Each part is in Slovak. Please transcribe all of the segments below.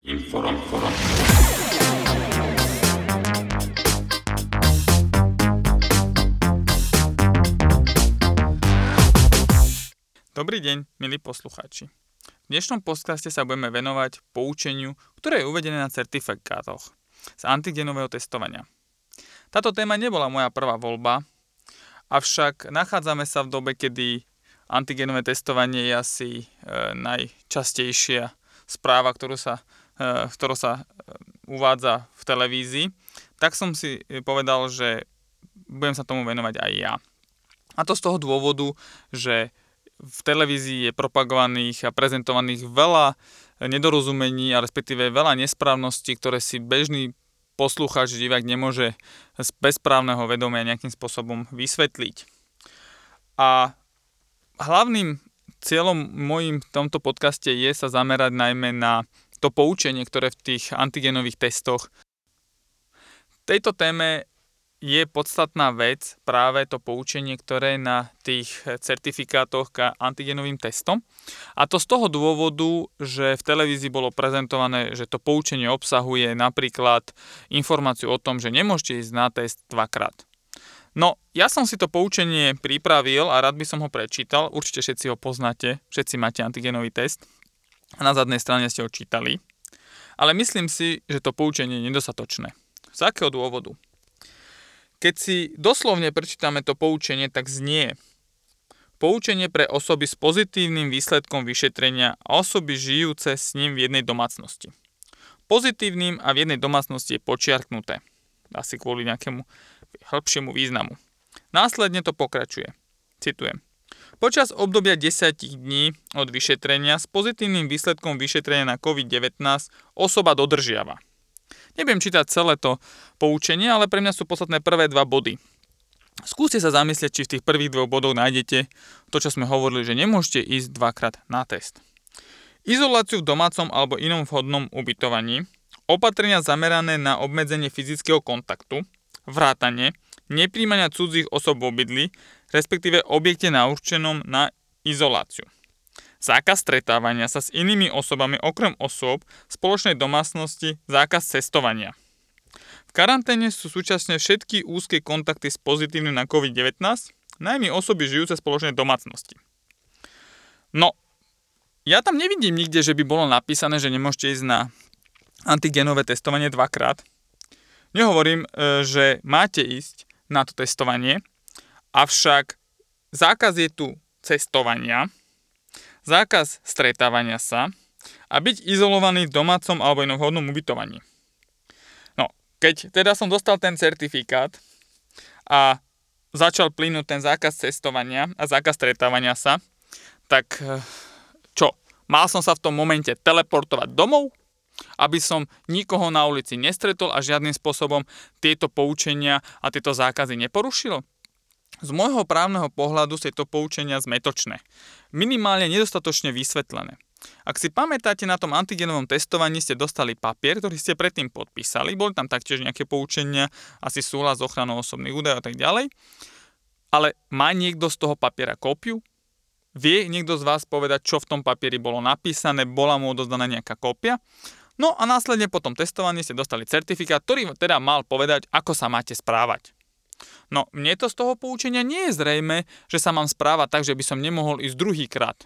Inform, inform. Dobrý deň, milí poslucháči. V dnešnom podcaste sa budeme venovať poučeniu, ktoré je uvedené na certifikátoch z antigenového testovania. Táto téma nebola moja prvá voľba, avšak nachádzame sa v dobe, kedy antigenové testovanie je asi e, najčastejšia správa, ktorú sa, e, ktorú sa e, uvádza v televízii, tak som si povedal, že budem sa tomu venovať aj ja. A to z toho dôvodu, že v televízii je propagovaných a prezentovaných veľa nedorozumení a respektíve veľa nesprávností, ktoré si bežný poslucháč, divák nemôže z bezprávneho vedomia nejakým spôsobom vysvetliť. A hlavným cieľom môjim v tomto podcaste je sa zamerať najmä na to poučenie, ktoré v tých antigenových testoch. V tejto téme je podstatná vec práve to poučenie, ktoré na tých certifikátoch k antigenovým testom. A to z toho dôvodu, že v televízii bolo prezentované, že to poučenie obsahuje napríklad informáciu o tom, že nemôžete ísť na test dvakrát. No, ja som si to poučenie pripravil a rád by som ho prečítal. Určite všetci ho poznáte, všetci máte antigenový test. A na zadnej strane ste ho čítali. Ale myslím si, že to poučenie je nedostatočné. Z akého dôvodu? Keď si doslovne prečítame to poučenie, tak znie Poučenie pre osoby s pozitívnym výsledkom vyšetrenia a osoby žijúce s ním v jednej domácnosti. Pozitívnym a v jednej domácnosti je počiarknuté. Asi kvôli nejakému hĺbšiemu významu. Následne to pokračuje. Citujem. Počas obdobia 10 dní od vyšetrenia s pozitívnym výsledkom vyšetrenia na COVID-19 osoba dodržiava Nebudem čítať celé to poučenie, ale pre mňa sú podstatné prvé dva body. Skúste sa zamyslieť, či v tých prvých dvoch bodoch nájdete to, čo sme hovorili, že nemôžete ísť dvakrát na test. Izoláciu v domácom alebo inom vhodnom ubytovaní, opatrenia zamerané na obmedzenie fyzického kontaktu, vrátanie, nepríjmania cudzích osob v obydli, respektíve objekte naurčenom na izoláciu zákaz stretávania sa s inými osobami okrem osôb spoločnej domácnosti, zákaz cestovania. V karanténe sú súčasne všetky úzke kontakty s pozitívnym na COVID-19, najmä osoby žijúce v spoločnej domácnosti. No, ja tam nevidím nikde, že by bolo napísané, že nemôžete ísť na antigenové testovanie dvakrát. Nehovorím, e, že máte ísť na to testovanie, avšak zákaz je tu cestovania, zákaz stretávania sa a byť izolovaný v domácom alebo inom vhodnom ubytovaní. No, keď teda som dostal ten certifikát a začal plynúť ten zákaz cestovania a zákaz stretávania sa, tak eh, čo? Mal som sa v tom momente teleportovať domov, aby som nikoho na ulici nestretol a žiadnym spôsobom tieto poučenia a tieto zákazy neporušil? Z môjho právneho pohľadu sú to poučenia zmetočné. Minimálne nedostatočne vysvetlené. Ak si pamätáte, na tom antigenovom testovaní ste dostali papier, ktorý ste predtým podpísali, boli tam taktiež nejaké poučenia, asi súhlas s ochranou osobných údajov a tak ďalej. Ale má niekto z toho papiera kópiu? Vie niekto z vás povedať, čo v tom papieri bolo napísané, bola mu odozdaná nejaká kópia? No a následne po tom testovaní ste dostali certifikát, ktorý teda mal povedať, ako sa máte správať. No, mne to z toho poučenia nie je zrejme, že sa mám správať tak, že by som nemohol ísť druhýkrát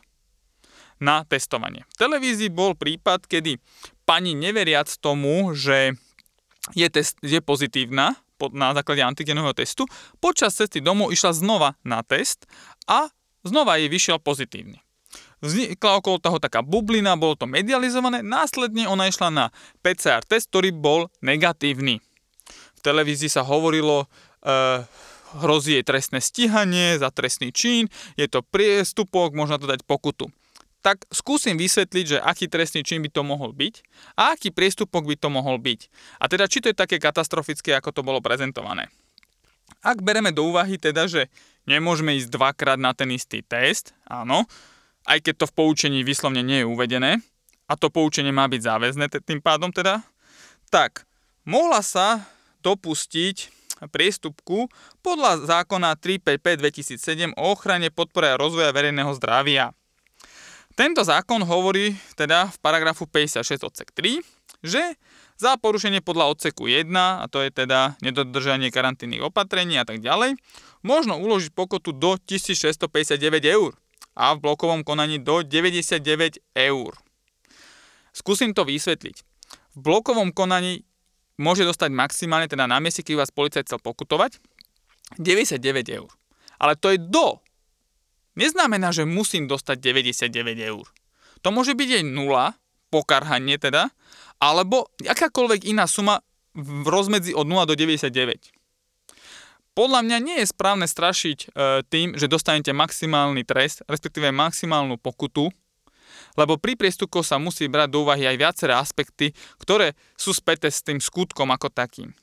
na testovanie. V televízii bol prípad, kedy pani neveriac tomu, že je, test, je pozitívna na základe antigenového testu, počas cesty domov išla znova na test a znova jej vyšiel pozitívny. Vznikla okolo toho taká bublina, bolo to medializované, následne ona išla na PCR test, ktorý bol negatívny. V televízii sa hovorilo, Uh, hrozí jej trestné stíhanie za trestný čin, je to priestupok, možno to dať pokutu. Tak skúsim vysvetliť, že aký trestný čin by to mohol byť a aký priestupok by to mohol byť. A teda či to je také katastrofické, ako to bolo prezentované. Ak bereme do úvahy teda, že nemôžeme ísť dvakrát na ten istý test, áno, aj keď to v poučení vyslovne nie je uvedené, a to poučenie má byť záväzné tým pádom teda, tak mohla sa dopustiť priestupku podľa zákona 355 2007 o ochrane podpore a rozvoja verejného zdravia. Tento zákon hovorí teda v paragrafu 56 odsek 3, že za porušenie podľa odseku 1, a to je teda nedodržanie karanténnych opatrení a tak ďalej, možno uložiť pokutu do 1659 eur a v blokovom konaní do 99 eur. Skúsim to vysvetliť. V blokovom konaní môže dostať maximálne, teda na mieste, keď vás policajt chcel pokutovať, 99 eur. Ale to je do. Neznamená, že musím dostať 99 eur. To môže byť aj nula, pokarhanie teda, alebo akákoľvek iná suma v rozmedzi od 0 do 99. Podľa mňa nie je správne strašiť e, tým, že dostanete maximálny trest, respektíve maximálnu pokutu, lebo pri priestupkoch sa musí brať do úvahy aj viaceré aspekty, ktoré sú späté s tým skutkom ako takým.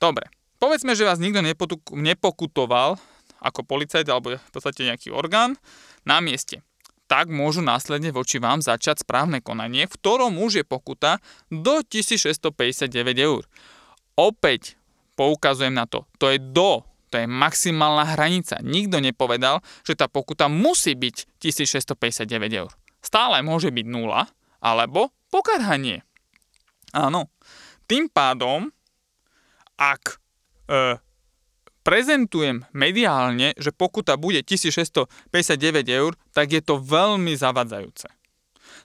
Dobre, povedzme, že vás nikto nepokutoval ako policajt alebo v podstate nejaký orgán na mieste tak môžu následne voči vám začať správne konanie, v ktorom už je pokuta do 1659 eur. Opäť poukazujem na to, to je do, to je maximálna hranica. Nikto nepovedal, že tá pokuta musí byť 1659 eur. Stále môže byť nula, alebo pokarhanie. Áno. Tým pádom, ak e, prezentujem mediálne, že pokuta bude 1659 eur, tak je to veľmi zavadzajúce.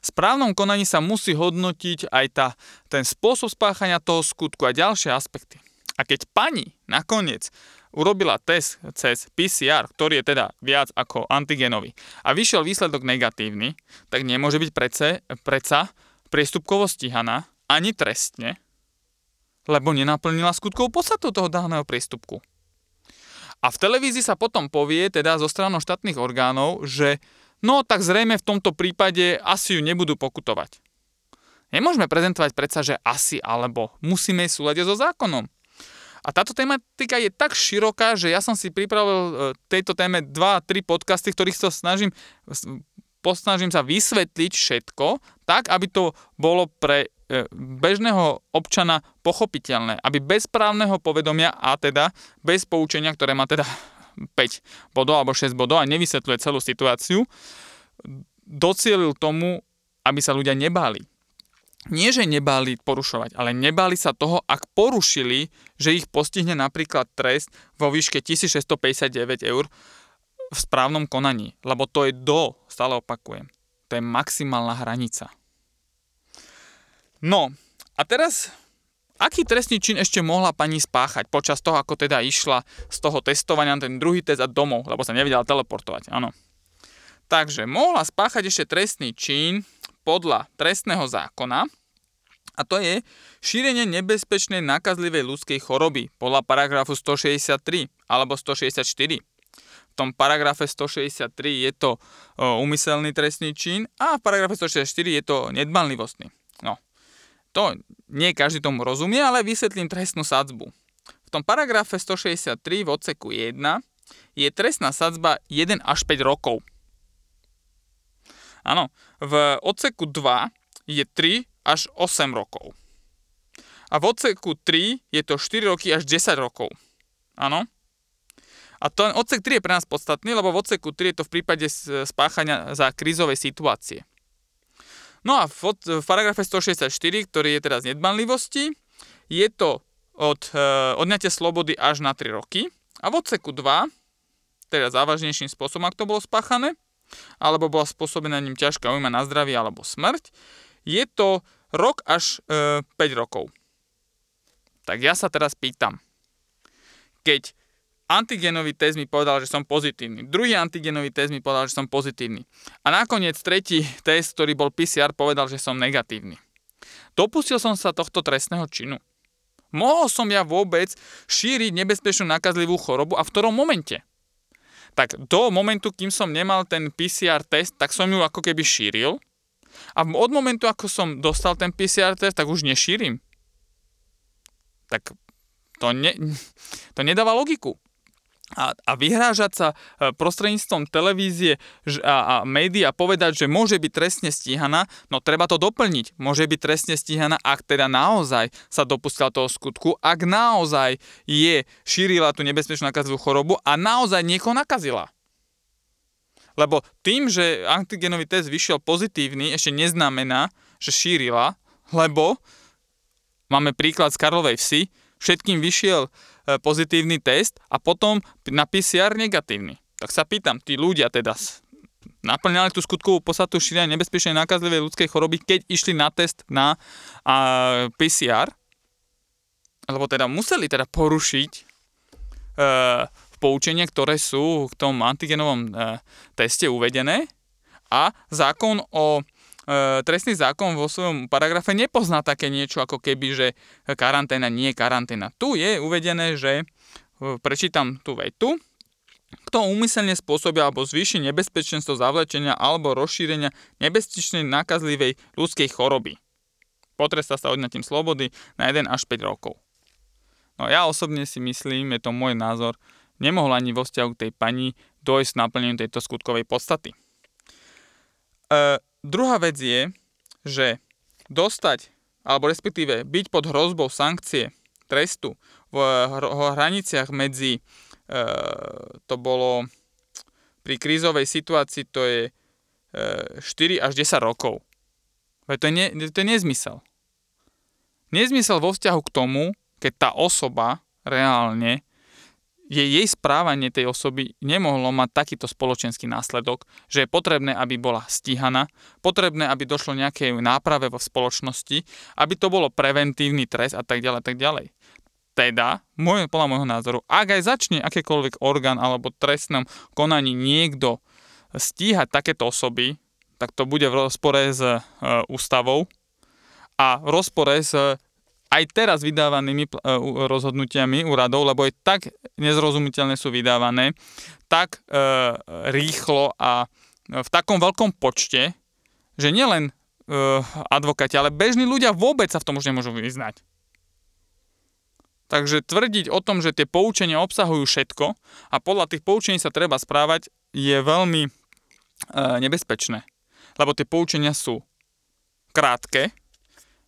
V správnom konaní sa musí hodnotiť aj tá, ten spôsob spáchania toho skutku a ďalšie aspekty. A keď pani nakoniec urobila test cez PCR, ktorý je teda viac ako antigenový a vyšiel výsledok negatívny, tak nemôže byť predsa, predsa priestupkovo stíhaná ani trestne, lebo nenaplnila skutkovú podstatu toho daného priestupku. A v televízii sa potom povie, teda zo stranou štátnych orgánov, že no tak zrejme v tomto prípade asi ju nebudú pokutovať. Nemôžeme prezentovať predsa, že asi alebo musíme súľadiť so zákonom. A táto tematika je tak široká, že ja som si pripravil e, tejto téme 2-3 podcasty, ktorých sa snažím, posnažím sa vysvetliť všetko, tak, aby to bolo pre E, bežného občana pochopiteľné, aby bez právneho povedomia a teda bez poučenia, ktoré má teda 5 bodov alebo 6 bodov a nevysvetľuje celú situáciu, docielil tomu, aby sa ľudia nebáli. Nie, že nebáli porušovať, ale nebáli sa toho, ak porušili, že ich postihne napríklad trest vo výške 1659 eur v správnom konaní. Lebo to je do, stále opakujem, to je maximálna hranica. No, a teraz, aký trestný čin ešte mohla pani spáchať počas toho, ako teda išla z toho testovania na ten druhý test a domov, lebo sa nevedela teleportovať, áno. Takže mohla spáchať ešte trestný čin podľa trestného zákona, a to je šírenie nebezpečnej nakazlivej ľudskej choroby podľa paragrafu 163 alebo 164. V tom paragrafe 163 je to úmyselný trestný čin a v paragrafe 164 je to nedbanlivostný. No, to nie každý tomu rozumie, ale vysvetlím trestnú sadzbu. V tom paragrafe 163 v odseku 1 je trestná sadzba 1 až 5 rokov. Áno, v odseku 2 je 3 až 8 rokov. A v odseku 3 je to 4 roky až 10 rokov. Áno. A ten odsek 3 je pre nás podstatný, lebo v odseku 3 je to v prípade spáchania za krízovej situácie. No a v, v paragrafe 164, ktorý je teraz nedbanlivosti, je to od e, odňatia slobody až na 3 roky. A v odseku 2, teda závažnejším spôsobom, ak to bolo spáchané, alebo bola spôsobená ním ťažká ujma na zdravie alebo smrť, je to rok až e, 5 rokov. Tak ja sa teraz pýtam, keď antigenový test mi povedal, že som pozitívny. Druhý antigenový test mi povedal, že som pozitívny. A nakoniec tretí test, ktorý bol PCR, povedal, že som negatívny. Dopustil som sa tohto trestného činu. Mohol som ja vôbec šíriť nebezpečnú nakazlivú chorobu a v ktorom momente? Tak do momentu, kým som nemal ten PCR test, tak som ju ako keby šíril. A od momentu, ako som dostal ten PCR test, tak už nešírim. Tak to, ne, to nedáva logiku a, a vyhrážať sa e, prostredníctvom televízie a, a médií a povedať, že môže byť trestne stíhaná, no treba to doplniť. Môže byť trestne stíhaná, ak teda naozaj sa dopustila toho skutku, ak naozaj je šírila tú nebezpečnú nakazivú chorobu a naozaj niekoho nakazila. Lebo tým, že antigenový test vyšiel pozitívny, ešte neznamená, že šírila, lebo máme príklad z Karlovej vsi, všetkým vyšiel e, pozitívny test a potom na PCR negatívny. Tak sa pýtam, tí ľudia teda naplňali tú skutkovú podstatu šírenia nebezpečnej nákazlivej ľudskej choroby, keď išli na test na a, PCR, alebo teda museli teda porušiť e, poučenia, ktoré sú v tom antigenovom e, teste uvedené a zákon o trestný zákon vo svojom paragrafe nepozná také niečo ako keby, že karanténa nie je karanténa. Tu je uvedené, že e, prečítam tú vetu, kto úmyselne spôsobí alebo zvýši nebezpečenstvo zavlečenia alebo rozšírenia nebezpečnej nákazlivej ľudskej choroby. Potrestá sa odňatím slobody na 1 až 5 rokov. No ja osobne si myslím, je to môj názor, nemohol ani vo vzťahu k tej pani dojsť naplneniu tejto skutkovej podstaty. E, druhá vec je, že dostať, alebo respektíve byť pod hrozbou sankcie, trestu v hraniciach medzi E, to bolo pri krízovej situácii to je 4 e, až 10 rokov. To je, to je nezmysel. Nezmysel vo vzťahu k tomu, keď tá osoba reálne je jej správanie tej osoby nemohlo mať takýto spoločenský následok, že je potrebné, aby bola stíhaná, potrebné, aby došlo nejakej náprave vo spoločnosti, aby to bolo preventívny trest a tak ďalej, tak ďalej. Teda, môj, podľa môjho názoru, ak aj začne akékoľvek orgán alebo trestnom konaní niekto stíhať takéto osoby, tak to bude v rozpore s e, ústavou a v rozpore s aj teraz vydávanými e, rozhodnutiami úradov, lebo je tak nezrozumiteľné sú vydávané, tak e, rýchlo a v takom veľkom počte, že nielen e, advokáti, ale bežní ľudia vôbec sa v tom už nemôžu vyznať. Takže tvrdiť o tom, že tie poučenia obsahujú všetko a podľa tých poučení sa treba správať, je veľmi e, nebezpečné. Lebo tie poučenia sú krátke,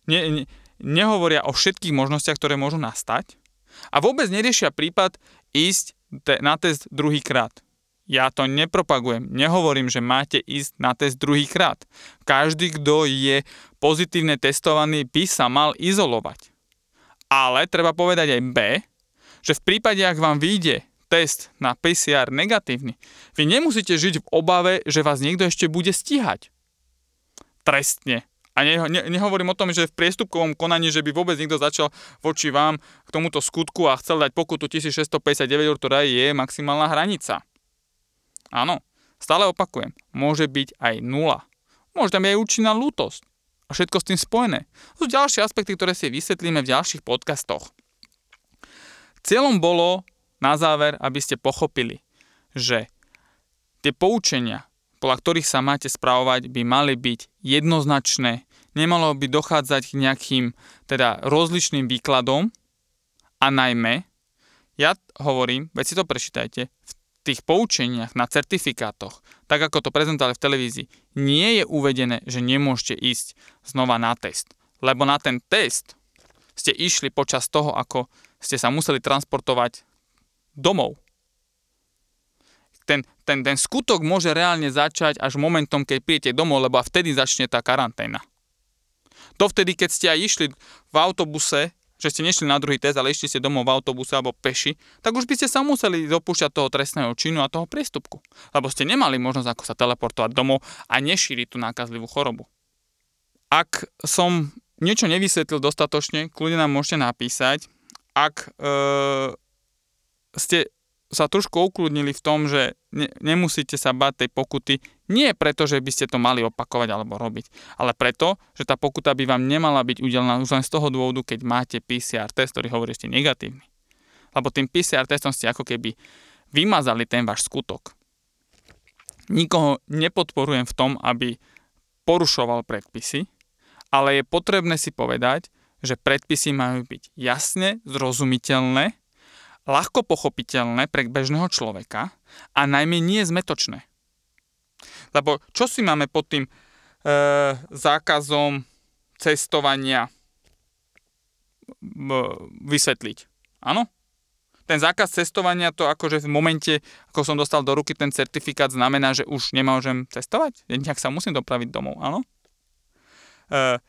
ne, ne, nehovoria o všetkých možnostiach, ktoré môžu nastať a vôbec neriešia prípad ísť na test druhýkrát. Ja to nepropagujem, nehovorím, že máte ísť na test druhýkrát. Každý, kto je pozitívne testovaný, by sa mal izolovať. Ale treba povedať aj B, že v prípade, ak vám vyjde test na PCR negatívny, vy nemusíte žiť v obave, že vás niekto ešte bude stíhať. Trestne. A ne, ne, nehovorím o tom, že v priestupkovom konaní, že by vôbec niekto začal voči vám k tomuto skutku a chcel dať pokutu 1659 eur, ktorá je maximálna hranica. Áno, stále opakujem, môže byť aj nula. Môže tam byť aj účinná lútosť a všetko s tým spojené. To sú ďalšie aspekty, ktoré si vysvetlíme v ďalších podcastoch. Cieľom bolo na záver, aby ste pochopili, že tie poučenia, podľa ktorých sa máte správovať, by mali byť jednoznačné, nemalo by dochádzať k nejakým teda rozličným výkladom a najmä, ja hovorím, veď si to prečítajte, v tých poučeniach na certifikátoch, tak ako to prezentovali v televízii, nie je uvedené, že nemôžete ísť znova na test. Lebo na ten test ste išli počas toho, ako ste sa museli transportovať domov. Ten, ten, ten skutok môže reálne začať až momentom, keď príjete domov, lebo vtedy začne tá karanténa. Vtedy, keď ste aj išli v autobuse že ste nešli na druhý test, ale išli ste domov v autobuse alebo peši, tak už by ste sa museli dopúšťať toho trestného činu a toho priestupku. Lebo ste nemali možnosť ako sa teleportovať domov a nešíriť tú nákazlivú chorobu. Ak som niečo nevysvetlil dostatočne, kľudne nám môžete napísať. Ak e, ste sa trošku ukludnili v tom, že ne, nemusíte sa báť tej pokuty, nie preto, že by ste to mali opakovať alebo robiť, ale preto, že tá pokuta by vám nemala byť udelená už len z toho dôvodu, keď máte PCR test, ktorý hovorí, že ste negatívny. Lebo tým PCR testom ste ako keby vymazali ten váš skutok. Nikoho nepodporujem v tom, aby porušoval predpisy, ale je potrebné si povedať, že predpisy majú byť jasne zrozumiteľné ľahko pochopiteľné pre bežného človeka a najmä nie zmetočné. Lebo čo si máme pod tým e, zákazom cestovania vysvetliť? Áno? Ten zákaz cestovania to akože v momente, ako som dostal do ruky ten certifikát, znamená, že už nemôžem cestovať? Nejak sa musím dopraviť domov, áno? E,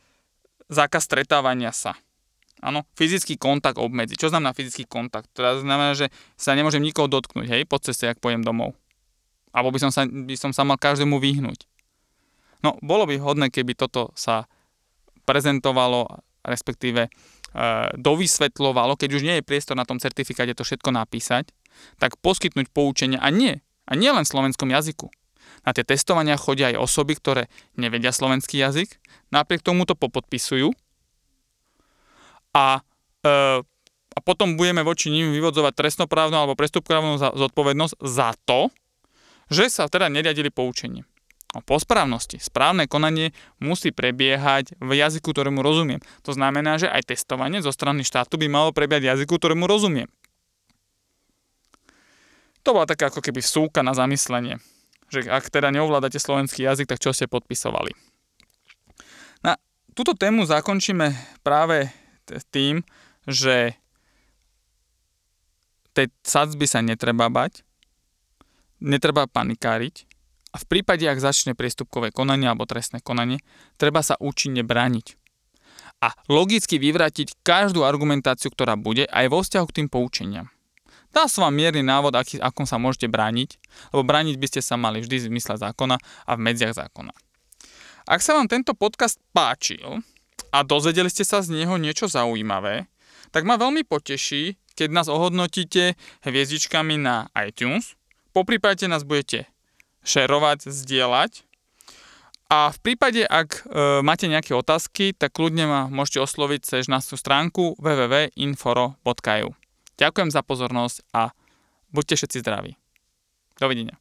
zákaz stretávania sa Áno, fyzický kontakt obmedzi. Čo znamená fyzický kontakt? To znamená, že sa nemôžem nikoho dotknúť, hej, po ceste, ak pojem domov. Alebo by som sa, by som sa mal každému vyhnúť. No, bolo by hodné, keby toto sa prezentovalo, respektíve e, dovysvetľovalo, keď už nie je priestor na tom certifikáte to všetko napísať, tak poskytnúť poučenia a nie, a nie len v slovenskom jazyku. Na tie testovania chodia aj osoby, ktoré nevedia slovenský jazyk, napriek tomu to popodpisujú a, e, a potom budeme voči ním vyvodzovať trestnoprávnu alebo prestupkoprávnu zodpovednosť za to, že sa teda neriadili poučením. O posprávnosti. Správne konanie musí prebiehať v jazyku, ktorému rozumiem. To znamená, že aj testovanie zo strany štátu by malo prebiehať jazyku, ktorému rozumiem. To bola taká ako keby súka na zamyslenie, že ak teda neovládate slovenský jazyk, tak čo ste podpisovali. Na túto tému zakončíme práve tým, že tej sadzby sa netreba bať, netreba panikáriť a v prípade, ak začne priestupkové konanie alebo trestné konanie, treba sa účinne brániť. A logicky vyvrátiť každú argumentáciu, ktorá bude aj vo vzťahu k tým poučeniam. Dá som vám mierny návod, aký, akom sa môžete brániť, lebo brániť by ste sa mali vždy v zmysle zákona a v medziach zákona. Ak sa vám tento podcast páčil, a dozvedeli ste sa z neho niečo zaujímavé, tak ma veľmi poteší, keď nás ohodnotíte hviezdičkami na iTunes. Po prípade nás budete šerovať, zdieľať. A v prípade, ak e, máte nejaké otázky, tak kľudne ma môžete osloviť cez našu stránku www.inforo.eu. Ďakujem za pozornosť a buďte všetci zdraví. Dovidenia.